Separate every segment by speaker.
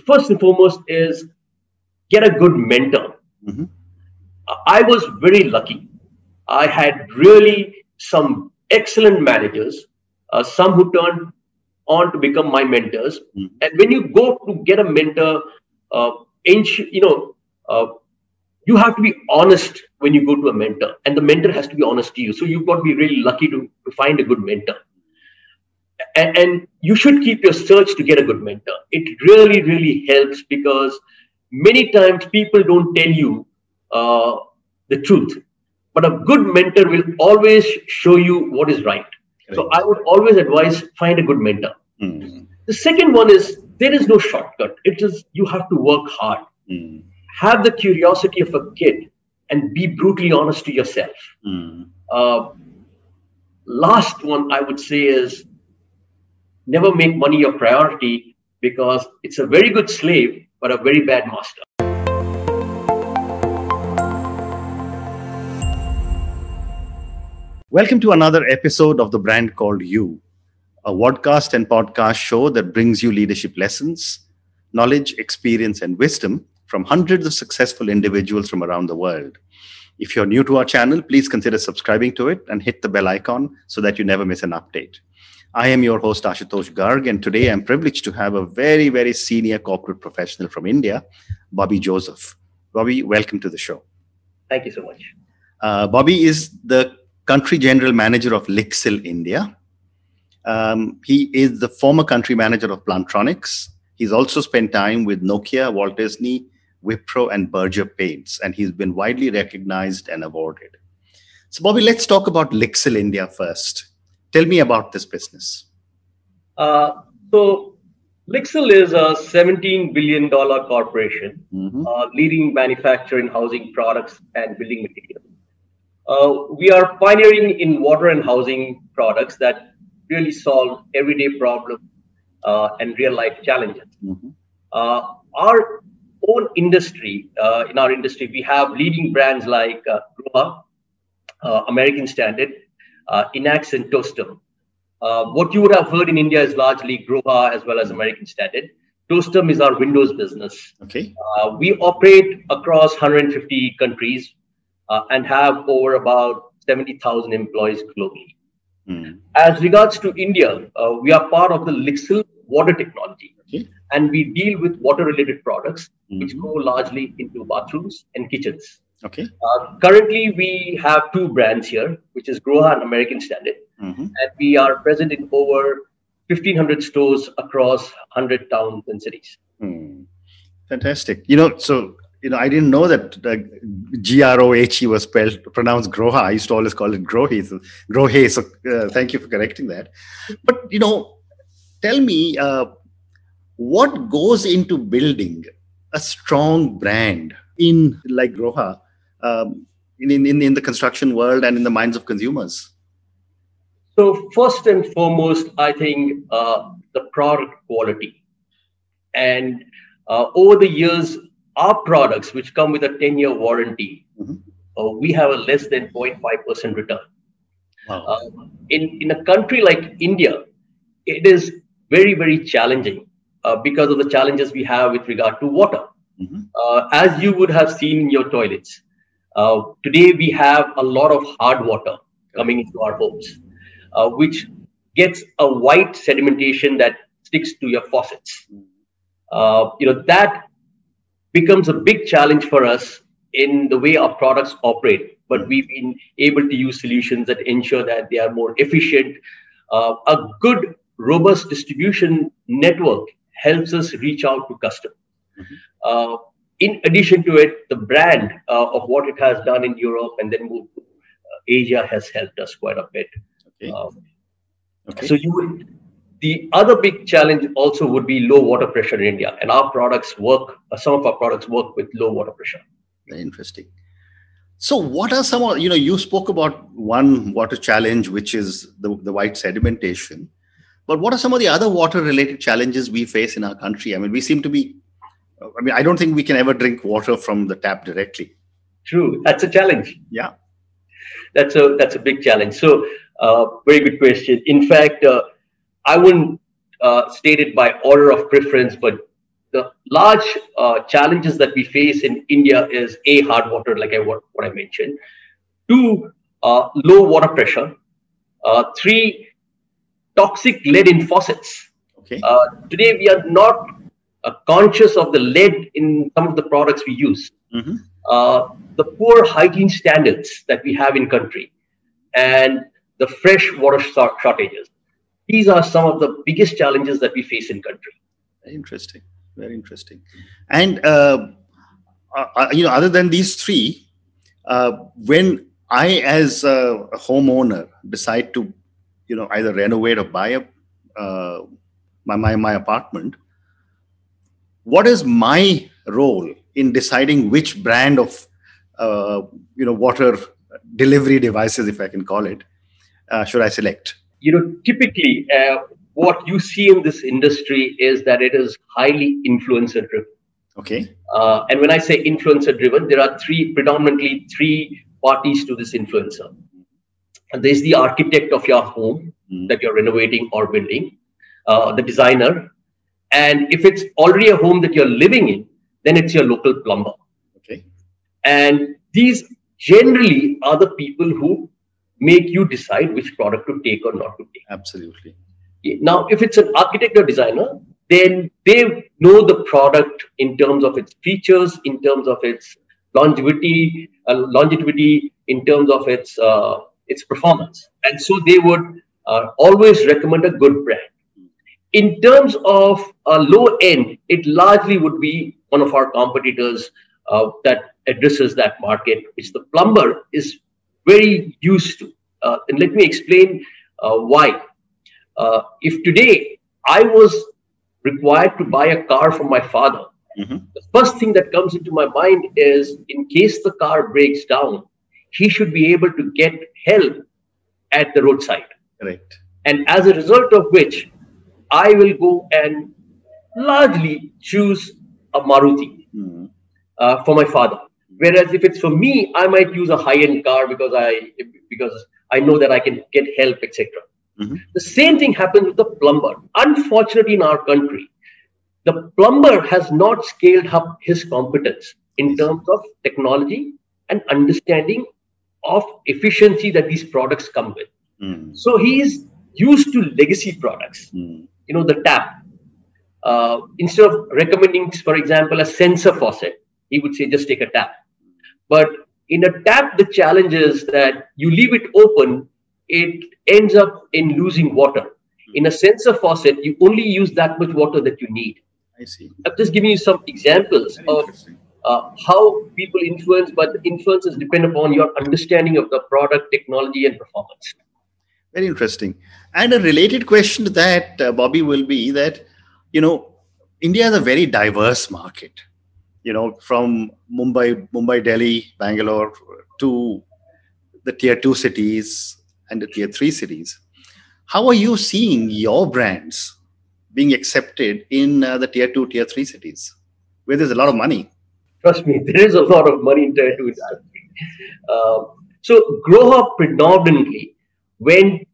Speaker 1: first and foremost is get a good mentor. Mm-hmm. I was very lucky. I had really some excellent managers, uh, some who turned on to become my mentors. Mm-hmm. And when you go to get a mentor, uh, you know, uh, you have to be honest when you go to a mentor, and the mentor has to be honest to you. So you've got to be really lucky to, to find a good mentor. And, and you should keep your search to get a good mentor. It really, really helps because many times people don't tell you uh, the truth, but a good mentor will always show you what is right. right. So I would always advise find a good mentor. Mm. The second one is there is no shortcut. It is you have to work hard. Mm have the curiosity of a kid and be brutally honest to yourself. Mm. Uh, last one I would say is never make money your priority because it's a very good slave, but a very bad master.
Speaker 2: Welcome to another episode of The Brand Called You, a podcast and podcast show that brings you leadership lessons, knowledge, experience, and wisdom from hundreds of successful individuals from around the world. If you're new to our channel, please consider subscribing to it and hit the bell icon so that you never miss an update. I am your host, Ashutosh Garg, and today I'm privileged to have a very, very senior corporate professional from India, Bobby Joseph. Bobby, welcome to the show.
Speaker 1: Thank you so much.
Speaker 2: Uh, Bobby is the country general manager of Lixil India. Um, he is the former country manager of Plantronics. He's also spent time with Nokia, Walt Disney, Wipro, and Berger Paints, and he's been widely recognized and awarded. So, Bobby, let's talk about Lixil India first. Tell me about this business.
Speaker 1: Uh, so, Lixil is a $17 billion corporation, mm-hmm. uh, leading manufacturer in housing products and building materials. Uh, we are pioneering in water and housing products that really solve everyday problems uh, and real life challenges. Mm-hmm. Uh, our own industry, uh, in our industry, we have leading brands like uh, uh, American Standard, uh, Inax, and Tostem. Uh, what you would have heard in India is largely Grohe as well as American Standard. Tostem is our Windows business.
Speaker 2: Okay.
Speaker 1: Uh, we operate across 150 countries and have over about 70,000 employees globally. Mm. As regards to India, we are part of the Lixil water technology. Okay. And we deal with water related products, mm-hmm. which go largely into bathrooms and kitchens.
Speaker 2: Okay.
Speaker 1: Uh, currently, we have two brands here, which is Grohe and American Standard. Mm-hmm. And we are present in over 1,500 stores across 100 towns and cities. Mm.
Speaker 2: Fantastic. You know, so you know, I didn't know that G R O H E was spelled pronounced Groha. I used to always call it Grohe. So, Grohe. So, uh, thank you for correcting that. But you know, tell me uh, what goes into building a strong brand in like Grohe um, in, in, in the construction world and in the minds of consumers?
Speaker 1: So first and foremost, I think uh, the product quality. And uh, over the years, our products, which come with a 10-year warranty, mm-hmm. uh, we have a less than 0.5% return. Wow. Uh, in, in a country like India, it is very, very challenging uh, because of the challenges we have with regard to water. Mm-hmm. Uh, as you would have seen in your toilets, uh, today we have a lot of hard water coming into our homes, uh, which gets a white sedimentation that sticks to your faucets. Uh, you know that becomes a big challenge for us in the way our products operate. But we've been able to use solutions that ensure that they are more efficient. Uh, a good robust distribution network helps us reach out to customers. Mm-hmm. In addition to it, the brand uh, of what it has done in Europe and then moved to uh, Asia has helped us quite a bit. Okay. Um, okay. So you would, the other big challenge also would be low water pressure in India, and our products work. Uh, some of our products work with low water pressure.
Speaker 2: Very interesting. So, what are some of you know? You spoke about one water challenge, which is the the white sedimentation. But what are some of the other water related challenges we face in our country? I mean, we seem to be, I mean, I don't think we can ever drink water from the tap directly.
Speaker 1: True. That's a challenge.
Speaker 2: Yeah.
Speaker 1: That's a, that's a big challenge. So, uh, very good question. In fact, uh, I wouldn't uh, state it by order of preference, but the large uh, challenges that we face in India is a hard water, like I what, what I mentioned. Two, uh, low water pressure. Uh, three, toxic lead in faucets.
Speaker 2: Okay.
Speaker 1: Uh, today, we are not conscious of the lead in some of the products we use.
Speaker 2: Mhm.
Speaker 1: Uh, the poor hygiene standards that we have in country, and the fresh water shortages. These are some of the biggest challenges that we face in country.
Speaker 2: Interesting. Very interesting. And uh, uh, uh, you know, other than these three, uh, when I, as a homeowner, decide to, you know, either renovate or buy a uh, my, my my apartment, what is my role in deciding which brand of, uh, you know, water delivery devices, if I can call it, uh, should I select?
Speaker 1: you know, typically uh, what you see in this industry is that it is highly influencer driven.
Speaker 2: Okay.
Speaker 1: Uh, and when I say influencer driven, there are three, predominantly three parties to this influencer. There's the architect of your home
Speaker 2: Mm.
Speaker 1: that you're renovating or building, uh, the designer. And if it's already a home that you're living in, then it's your local plumber.
Speaker 2: Okay.
Speaker 1: And these generally are the people who make you decide which product to take or not to take.
Speaker 2: Absolutely.
Speaker 1: Now, if it's an architect or designer, then they know the product in terms of its features, in terms of its longevity, uh, longevity, in terms of its uh, its performance, and so they would uh, always recommend a good brand. In terms of a low end, it largely would be one of our competitors uh, that addresses that market, which the plumber is very used to. Uh, and let me explain uh, why. Uh, if today I was required to buy a car from my father,
Speaker 2: Mhm.
Speaker 1: the first thing that comes into my mind is in case the car breaks down, he should be able to get help at the roadside.
Speaker 2: Correct.
Speaker 1: And as a result of which, I will go and largely choose a Maruti
Speaker 2: Mm.
Speaker 1: uh, for my father. Whereas if it's for me, I might use a high-end car because I because I know that I can get help, etc.
Speaker 2: Mhm.
Speaker 1: The same thing happens with the plumber. Unfortunately, in our country, the plumber has not scaled up his competence in terms of technology and understanding of efficiency that these products come with.
Speaker 2: Mm.
Speaker 1: So he is used to legacy products
Speaker 2: Mm.
Speaker 1: you know, the tap. Uh, instead of recommending, for example, a sensor faucet, he would say just take a tap. But in a tap, the challenge is that you leave it open, it ends up in losing water. In a sensor faucet, you only use that much water that you need.
Speaker 2: I see.
Speaker 1: I'm just giving you some examples
Speaker 2: Very
Speaker 1: of uh, how people influence, but the influences depend upon your understanding of the product, technology, and performance.
Speaker 2: Very interesting. And a related question to that, uh, Bobby, will be that, you know, India is a very diverse market. You know, from Mumbai, Mumbai, Delhi, Bangalore to the tier two cities and the tier three cities. How are you seeing your brands being accepted in uh, the tier two, tier three cities, where there's a lot of money?
Speaker 1: Trust me, there is a lot of money in tier two. Uh, so Grohe predominantly went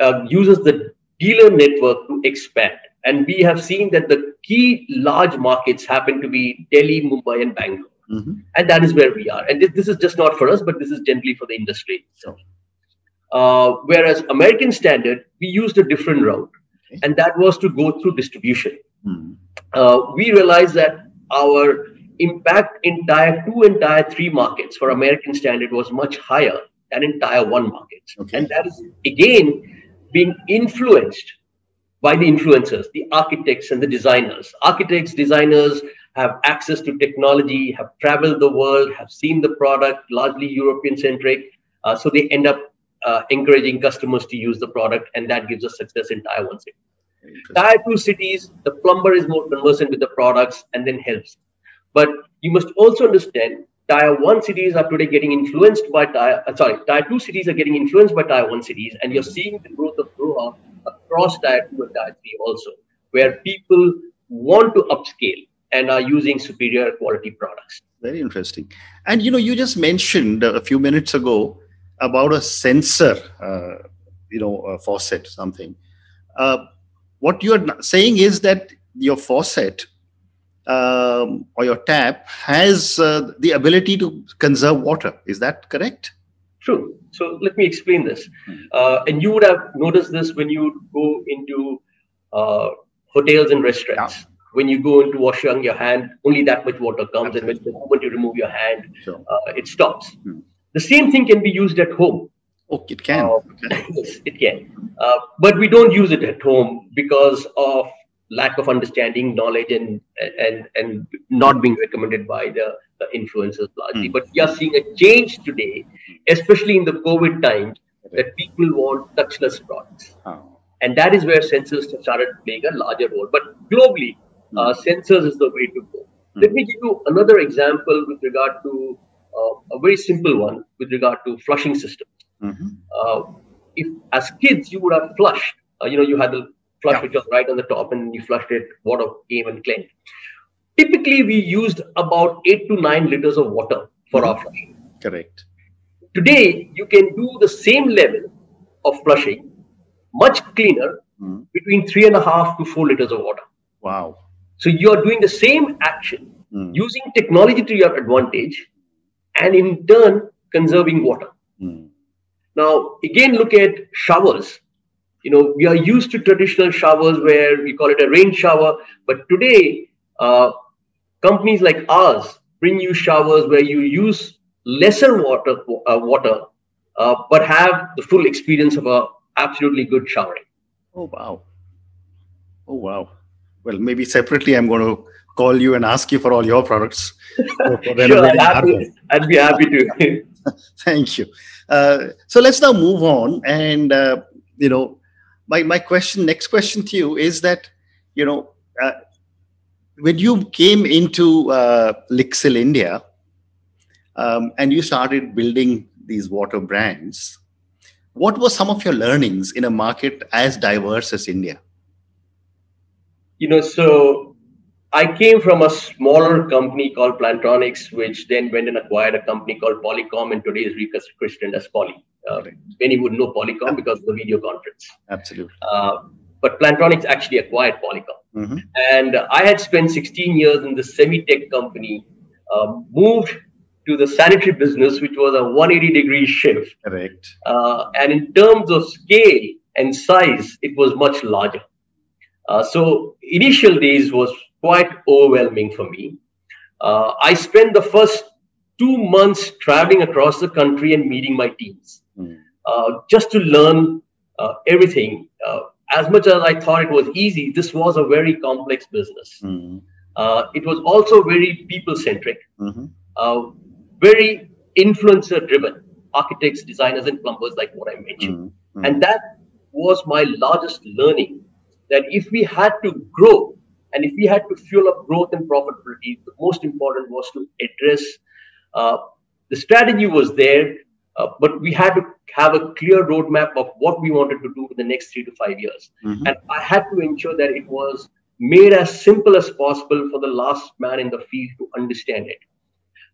Speaker 1: uh, uses the dealer network to expand, and we have seen that the key large markets happen to be Delhi, Mumbai, and Bangalore,
Speaker 2: Mhm.
Speaker 1: and that is where we are. And this, this is just not for us, but this is generally for the industry.
Speaker 2: Sure.
Speaker 1: Uh, whereas American Standard, we used a different route,
Speaker 2: Okay.
Speaker 1: and that was to go through distribution
Speaker 2: Mm.
Speaker 1: uh, we realized that our impact in tier two and tier three markets for American Standard was much higher than in tier one markets.
Speaker 2: Okay.
Speaker 1: And that is again being influenced by the influencers, the architects and the designers. Architects, designers have access to technology, have traveled the world, have seen the product, largely European centric. Uh, so they end up uh, encouraging customers to use the product, and that gives us success in tier one
Speaker 2: interesting.
Speaker 1: Tier two cities, the plumber is more conversant with the products and then helps. But you must also understand tier one cities are today getting influenced by tier, uh, sorry, tier two cities are getting influenced by tier one cities, and you're seeing the growth of Grohe across tier two and tier three also, where people want to upscale and are using superior quality products.
Speaker 2: Very interesting. And you know, you just mentioned a few minutes ago about a sensor, uh, you know, a faucet, something. Uh, what you're saying is that your faucet um, or your tap has uh, the ability to conserve water. Is that correct?
Speaker 1: True. So let me explain this. Uh, and you would have noticed this when you go into uh, hotels and restaurants. Yeah. When you go into washing your hand, only that much water comes, Absolutely. and when the moment you remove your hand, sure. uh, it stops. Hmm. The same thing can be used at home.
Speaker 2: Oh, it can.
Speaker 1: Uh, yes, it can. Uh, but we don't use it at home because of lack of understanding, knowledge, and and and not being recommended by the, the influencers largely. Mm. But we are seeing a change today, especially in the COVID times, that people want touchless products, oh. and that is where sensors have started playing a larger role. But globally, mm. uh, sensors is the way to go. Mm. Let me give you another example with regard to uh, a very simple one with regard to flushing systems. Mm-hmm. Uh, if as kids you would have flushed, uh, you know, you had the flush yeah. which was right on the top and you flushed it, water came and cleaned. Typically, we used about eight to nine liters of water for mm-hmm. our flushing.
Speaker 2: Correct.
Speaker 1: Today, you can do the same level of flushing, much cleaner, mm-hmm. between three and a half to four liters of water.
Speaker 2: Wow.
Speaker 1: So you are doing the same action mm. using technology to your advantage and in turn conserving water. Mm. Now, again, look at showers you know we are used to traditional showers where we call it a rain shower but today uh, companies like ours bring you showers where you use lesser water uh, water uh, but have the full experience of a absolutely good showering.
Speaker 2: Oh wow. Oh wow. Well maybe separately i'm going to call you and ask you for all your products.
Speaker 1: Sure, I'd, happy, I'd be happy to.
Speaker 2: Thank you. Uh, so let's now move on and uh, you know my, my question, next question to you is that, you know, uh, when you came into uh, Lixil India um, and you started building these water brands, what were some of your learnings in a market as diverse as India?
Speaker 1: You know, so I came from a smaller company called Plantronics, which then went and acquired a company called Polycom, and today is rechristened as Poly. Uh, many would know Polycom because of the video conference.
Speaker 2: Absolutely. Uh,
Speaker 1: but Plantronics actually acquired Polycom. Mm-hmm. And I had spent 16 years in the semi-tech company, uh, moved to the sanitary business, which was a 180 degree shift.
Speaker 2: Correct.
Speaker 1: Uh, and in terms of scale and size, it was much larger. Uh, so initial days was quite overwhelming for me. Uh, I spent the first two months traveling across the country and meeting my teams mm. uh, just to learn uh, everything. Uh, as much as I thought it was easy, this was a very complex business. Mm. it was also very people centric, mm-hmm. Uh, very influencer driven. Architects, designers, and plumbers, like what I mentioned. Mm-hmm. And that was my largest learning that if we had to grow and if we had to fuel up growth and profitability, the most important was to address uh, the strategy was there, uh, but we had to have a clear roadmap of what we wanted to do in the next three to five years. Mm-hmm. And I had to ensure that it was made as simple as possible for the last man in the field to understand it.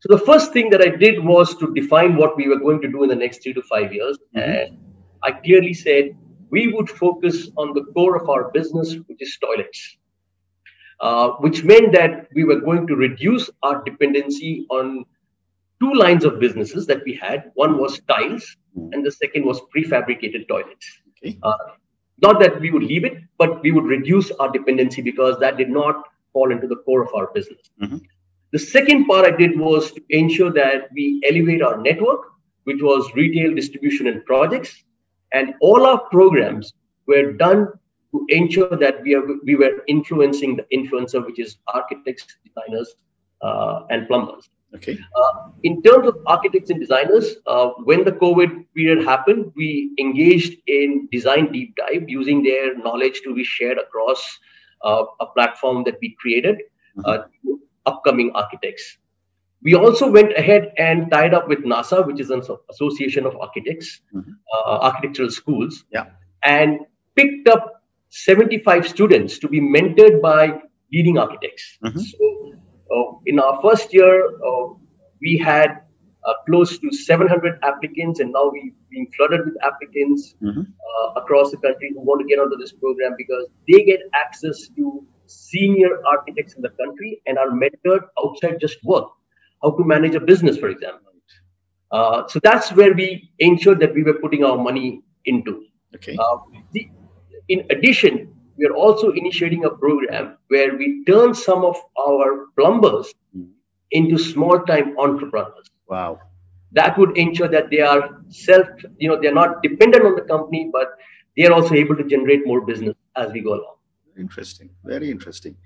Speaker 1: So the first thing that I did was to define what we were going to do in the next three to five years. Mm-hmm. And I clearly said we would focus on the core of our business, which is toilets. Uh, which meant that we were going to reduce our dependency on two lines of businesses that we had. One was tiles, hmm. and the second was prefabricated toilets. Okay. Uh, not that we would leave it, but we would reduce our dependency because that did not fall into the core of our business. Mm-hmm. The second part I did was to ensure that we elevate our network, which was retail distribution and projects, and all our programs were done to ensure that we, are, we were influencing the influencer, which is architects, designers, uh, and plumbers.
Speaker 2: Okay.
Speaker 1: Uh, in terms of architects and designers, uh, when the COVID period happened, we engaged in design deep dive using their knowledge to be shared across uh, a platform that we created uh, mm-hmm. to upcoming architects. We also went ahead and tied up with NASA, which is an association of architects, mm-hmm. Uh, architectural schools,
Speaker 2: yeah.
Speaker 1: and picked up 75 students to be mentored by leading architects. Mm-hmm. So in our first year, uh, we had uh, close to 700 applicants, and now we've been flooded with applicants mm-hmm. uh, across the country who want to get onto this program because they get access to senior architects in the country and are mentored outside just work, how to manage a business, for example. Uh, so that's where we ensured that we were putting our money into.
Speaker 2: Okay. Uh,
Speaker 1: the, in addition, we are also initiating a program where we turn some of our plumbers mm. into small-time entrepreneurs.
Speaker 2: Wow.
Speaker 1: That would ensure that they are self, you know, they're not dependent on the company, but they are also able to generate more business as we go along.
Speaker 2: Interesting. Very interesting.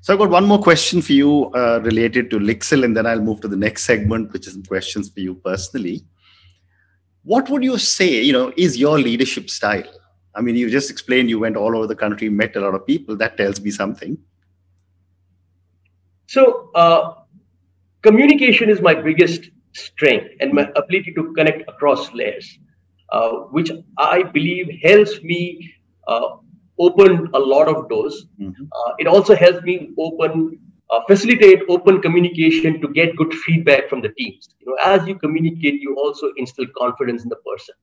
Speaker 2: So I've got one more question for you uh, related to Lixil, and then I'll move to the next segment, which is questions for you personally. What would you say, you know, is your leadership style? I mean, you just explained you went all over the country, met a lot of people. That tells me something.
Speaker 1: So, uh, communication is my biggest strength and my ability to connect across layers, uh, which I believe helps me uh, open a lot of doors. Mm-hmm. Uh, it also helps me open, uh, facilitate open communication to get good feedback from the teams. You know, as you communicate, you also instill confidence in the person.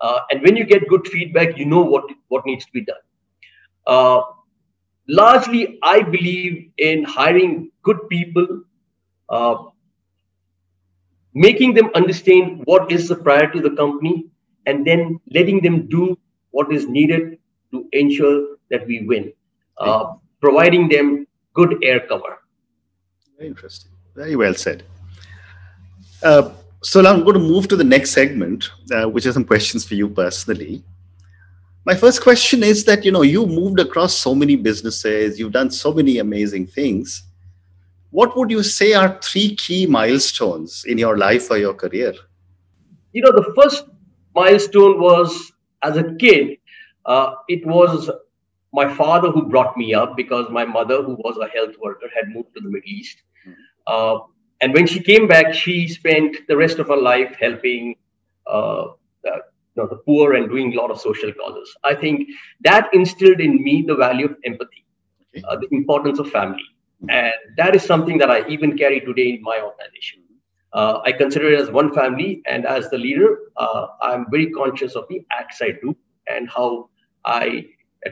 Speaker 1: Uh, and when you get good feedback, you know what what needs to be done. Uh, largely, I believe in hiring good people, uh, making them understand what is the priority of the company, and then letting them do what is needed to ensure that we win, uh, providing them good air cover.
Speaker 2: Very interesting. Very well said. Uh, so now I'm going to move to the next segment, uh, which are some questions for you personally. My first question is that you know you moved across so many businesses, you've done so many amazing things. What would you say are three key milestones in your life or your career?
Speaker 1: You know, the first milestone was as a kid uh, it was my father who brought me up because my mother, who was a health worker, had moved to the Middle East. Mm-hmm. Uh, and when she came back, she spent the rest of her life helping uh, uh, you know, the poor and doing a lot of social causes. I think that instilled in me the value of empathy, okay. uh, the importance of family. Mm-hmm. And that is something that I even carry today in my organization. Uh, I consider it as one family, and as the leader, uh, I'm very conscious of the acts I do and how I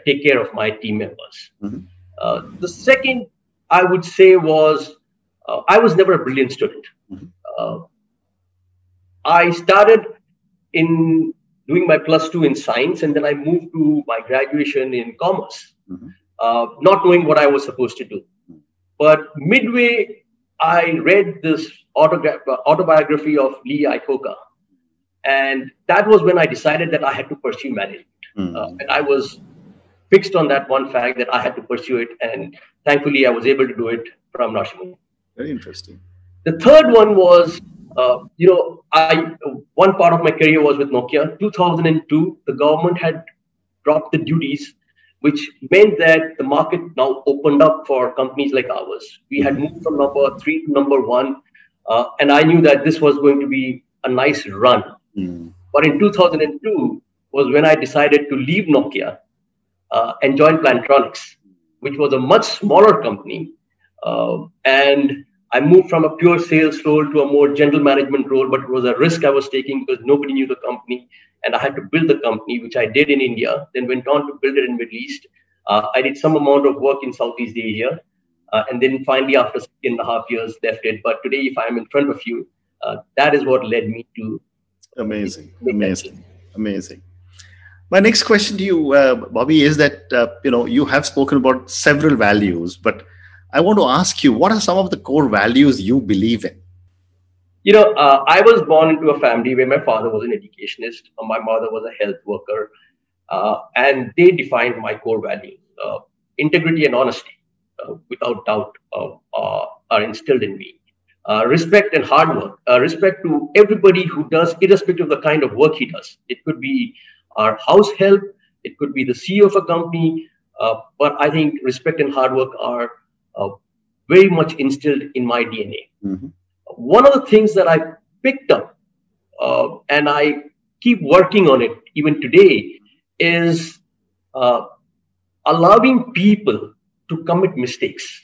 Speaker 1: take care of my team members. Mm-hmm. Uh, the second, I would say, was uh, I was never a brilliant student. Mm-hmm. Uh, I started in doing my plus two in science, and then I moved to my graduation in commerce, mm-hmm. Uh, not knowing what I was supposed to do. Mm-hmm. But midway, I read this autogra- autobiography of Lee Iacocca, and that was when I decided that I had to pursue management. Mm. Uh, and I was fixed on that one fact that I had to pursue it. And thankfully, I was able to do it from Nashima.
Speaker 2: Very interesting.
Speaker 1: The third one was, uh, you know, I one part of my career was with Nokia. 2002, the government had dropped the duties, which meant that the market now opened up for companies like ours. We had moved from number three to number one, uh, and I knew that this was going to be a nice run. Mm. But in 2002, was when I decided to leave Nokia uh, and join Plantronics, which was a much smaller company. Uh, and I moved from a pure sales role to a more general management role, but it was a risk I was taking because nobody knew the company. And I had to build the company, which I did in India, then went on to build it in Middle East. Uh, I did some amount of work in Southeast Asia. Uh, and then finally, after six and a half years, left it. But today, if I'm in front of you, uh, that is what led me to.
Speaker 2: Amazing. Amazing. Amazing. My next question to you, uh, Bobby, is that uh, you know you have spoken about several values, but I want to ask you, what are some of the core values you believe in?
Speaker 1: You know, uh, I was born into a family where my father was an educationist, my mother was a health worker, uh, and they defined my core values: uh, integrity and honesty, uh, without doubt, are instilled in me. respect and hard work, respect to everybody who does, irrespective of the kind of work he does. It could be our house help, it could be the CEO of a company. Uh, but I think respect and hard work are uh, very much instilled in my DNA. Mm-hmm. One of the things that I picked up, uh, and I keep working on it even today, is uh, allowing people to commit mistakes.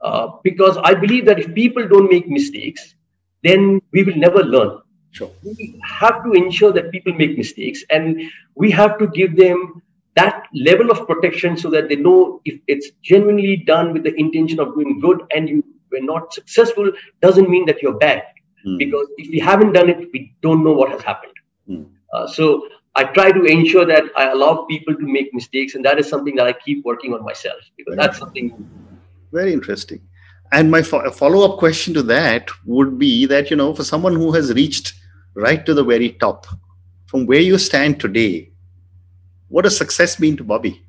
Speaker 1: Uh, because I believe that if people don't make mistakes, then we will never learn.
Speaker 2: Sure.
Speaker 1: We have to ensure that people make mistakes and we have to give them that level of protection so that they know if it's genuinely done with the intention of doing good and you were not successful doesn't mean that you're bad. Mm. Because if we haven't done it, we don't know what has happened. Mm. Uh, so I try to ensure that I allow people to make mistakes, and that is something that I keep working on myself because very that's something
Speaker 2: very interesting. And my fo- follow up question to that would be that you know, for someone who has reached right to the very top, from where you stand today, what does success mean to Bobby?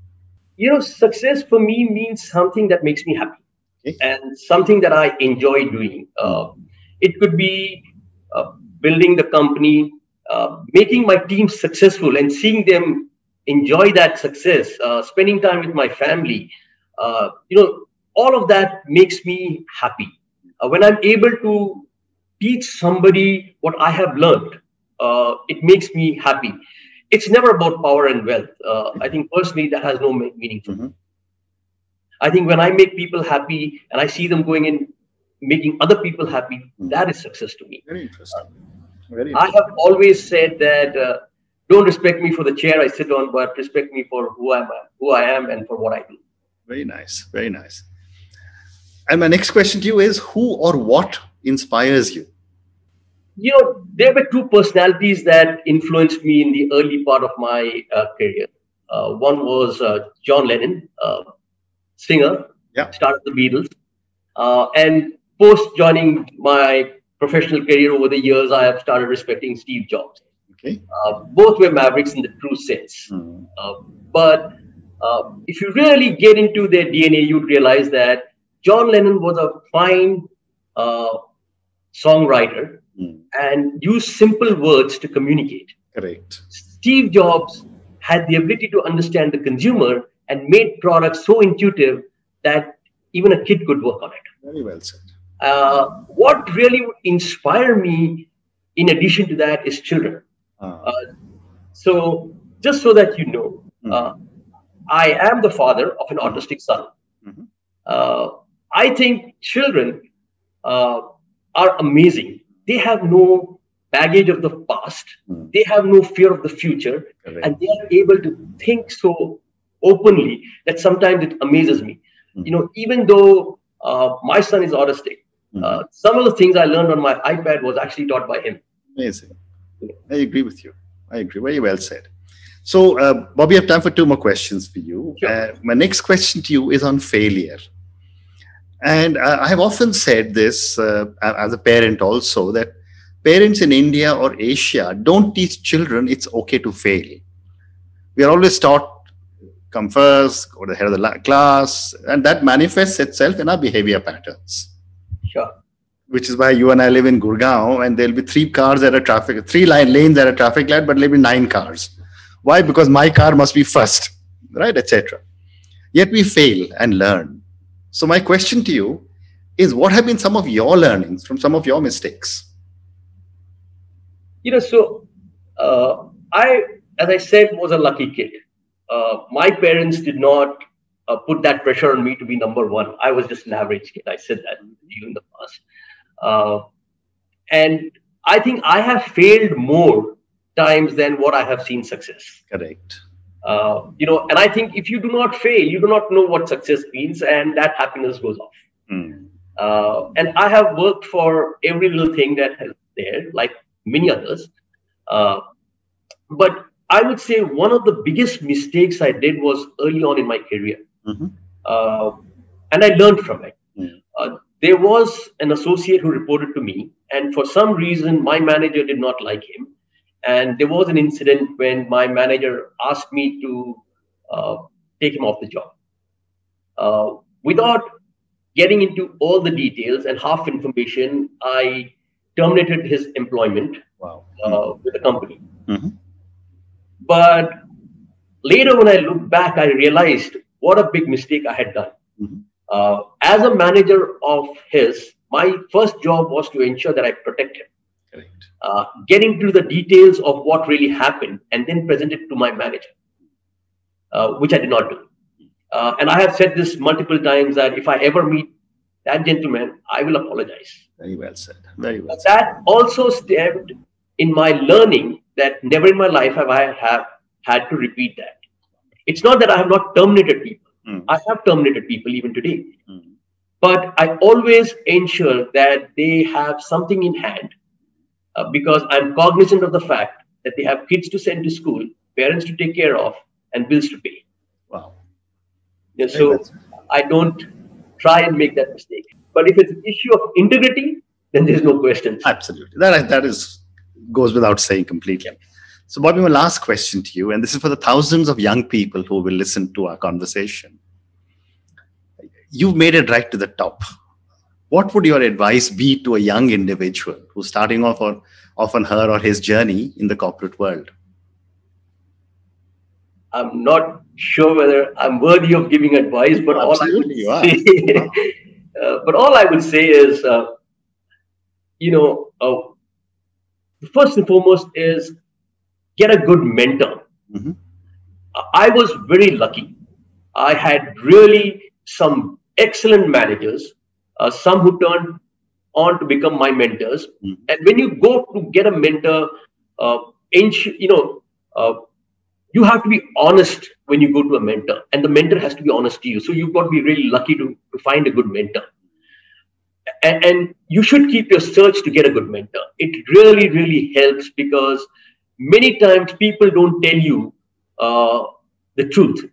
Speaker 1: You know, success for me means something that makes me happy okay. and something that I enjoy doing. Uh, it could be uh, building the company, uh, making my team successful, and seeing them enjoy that success, uh, spending time with my family. Uh, you know, all of that makes me happy. Uh, when I'm able to teach somebody what I have learned, it makes me happy it's never about power and wealth. Uh, I think personally that has no meaning for mm-hmm. me. I think when I make people happy and I see them going in making other people happy, mm-hmm. that is success to me.
Speaker 2: Very interesting. Very interesting.
Speaker 1: I have always said that uh, don't respect me for the chair I sit on, but respect me for who I am, who I am, and for what I do.
Speaker 2: Very nice. Very nice. And my next question to you is: Who or what inspires you?
Speaker 1: You know, there were two personalities that influenced me in the early part of my uh, career. Uh, one was uh, John Lennon, uh, singer,
Speaker 2: yeah.
Speaker 1: started the Beatles. Uh, and post joining my professional career over the years, I have started respecting Steve Jobs.
Speaker 2: Okay.
Speaker 1: Uh, both were mavericks in the true sense. Mm. but if you really get into their DNA, you'd realize that John Lennon was a fine songwriter mm. and use simple words to communicate.
Speaker 2: Correct.
Speaker 1: Steve Jobs had the ability to understand the consumer and made products so intuitive that even a kid could work on it.
Speaker 2: Very well said.
Speaker 1: Uh, what really would inspire me, in addition to that, is children. Uh. Uh, so, just so that you know, mm. I am the father of an autistic son. Mm-hmm. Uh, I think children uh, are amazing they have no baggage of the past mm. they have no fear of the future Correct. and they are able to think so openly that sometimes it amazes me mm. you know even though uh, my son is autistic mm. uh, some of the things i learned on my ipad was actually taught by him
Speaker 2: amazing i agree with you i agree very well said so uh, bobby i have time for two more questions for you
Speaker 1: sure. Uh,
Speaker 2: my next question to you is on failure and I have often said this uh, as a parent also that parents in India or Asia don't teach children it's okay to fail. We are always taught come first, go to the head of the class, and that manifests itself in our behavior patterns.
Speaker 1: Sure.
Speaker 2: Which is why you and I live in Gurgaon, and there'll be three cars at a traffic, three line lanes at a traffic light, but there'll be nine cars. Why? Because my car must be first, right, etc. Yet we fail and learn so, my question to you is what have been some of your learnings from some of your mistakes?
Speaker 1: You know, so uh, I, as I said, was a lucky kid. Uh, my parents did not uh, put that pressure on me to be number one. I was just an average kid. I said that in the past. Uh, and I think I have failed more times than what I have seen success.
Speaker 2: Correct.
Speaker 1: Uh, you know, and I think if you do not fail, you do not know what success means, and that happiness goes off.
Speaker 2: Mm.
Speaker 1: Uh, and I have worked for every little thing that has there, like many others. Uh, but I would say one of the biggest mistakes I did was early on in my career,
Speaker 2: mm-hmm.
Speaker 1: Uh, and I learned from it. Mm. there was an associate who reported to me, and for some reason, my manager did not like him and there was an incident when my manager asked me to uh, take him off the job. Uh, without getting into all the details and half information, I terminated his employment
Speaker 2: wow.
Speaker 1: uh, with the company.
Speaker 2: Mm-hmm.
Speaker 1: But later, when I look back, I realized what a big mistake I had done.
Speaker 2: Mm-hmm.
Speaker 1: Uh, as a manager of his, my first job was to ensure that I protect him uh, get into the details of what really happened and then present it to my manager, uh, which I did not do. Uh, and I have said this multiple times that if I ever meet that gentleman, I will apologize.
Speaker 2: Very well said. Very well.
Speaker 1: Said. That also stepped in my learning that never in my life have I have had to repeat that. It's not that I have not terminated people. Mm. I have terminated people even today. Mm. But I always ensure that they have something in hand uh, because I'm cognizant of the fact that they have kids to send to school, parents to take care of, and bills to pay.
Speaker 2: Wow.
Speaker 1: Yeah, so I don't try and make that mistake. But if it's an issue of integrity, then there's no question.
Speaker 2: Absolutely. That, that is goes without saying completely. So, Bobby, my last question to you, and this is for the thousands of young people who will listen to our conversation. You've made it right to the top. What would your advice be to a young individual who's starting off on, off on her or his journey in the corporate world?
Speaker 1: I'm not sure whether I'm worthy of giving advice, but
Speaker 2: Absolutely
Speaker 1: all I would say, uh, but all I would say is, uh, you know, uh, first and foremost is get a good mentor. Mm-hmm. I was very lucky. I had really some excellent managers, uh, some who turned on to become my mentors. Mm-hmm. And when you go to get a mentor, uh, you know, uh, you have to be honest when you go to a mentor, and the mentor has to be honest to you. So you've got to be really lucky to, to find a good mentor. And, and you should keep your search to get a good mentor. It really, really helps because many times people don't tell you uh, the truth,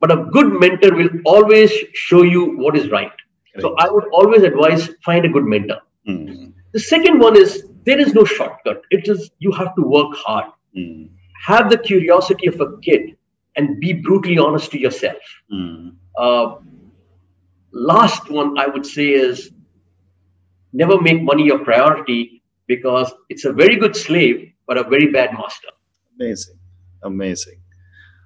Speaker 1: but a good mentor will always show you what is right. So I would always advise find a good mentor. Mm. The second one is there is no shortcut. It is you have to work hard. Mm have the curiosity of a kid and be brutally honest to yourself. Mm. Uh, last one I would say is never make money your priority because it's a very good slave, but a very bad master.
Speaker 2: Amazing. Amazing.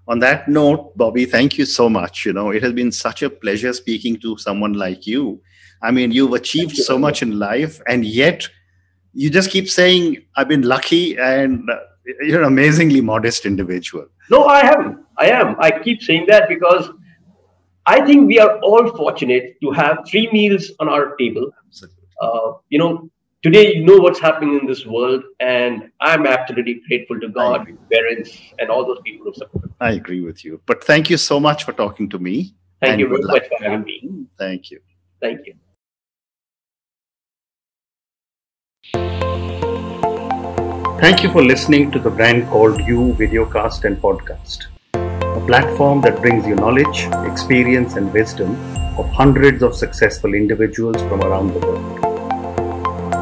Speaker 2: On that note, Bobby, thank you so much. You know, it has been such a pleasure speaking to someone like you. I mean, you've achieved you so much in life, and yet you just keep saying, I've been lucky and you're an amazingly modest individual.
Speaker 1: No, I am. I am. I keep saying that because I think we are all fortunate to have three meals on our table. Uh, you know, today you know what's happening in this world, and I'm absolutely grateful to God, parents, and all those people who support.
Speaker 2: I agree with you. But thank you so much for talking to me.
Speaker 1: Thank you very much for having me.
Speaker 2: Thank you.
Speaker 1: Thank you.
Speaker 2: Thank you for listening to the brand called You Videocast and Podcast, a platform that brings you knowledge, experience, and wisdom of hundreds of successful individuals from around the world.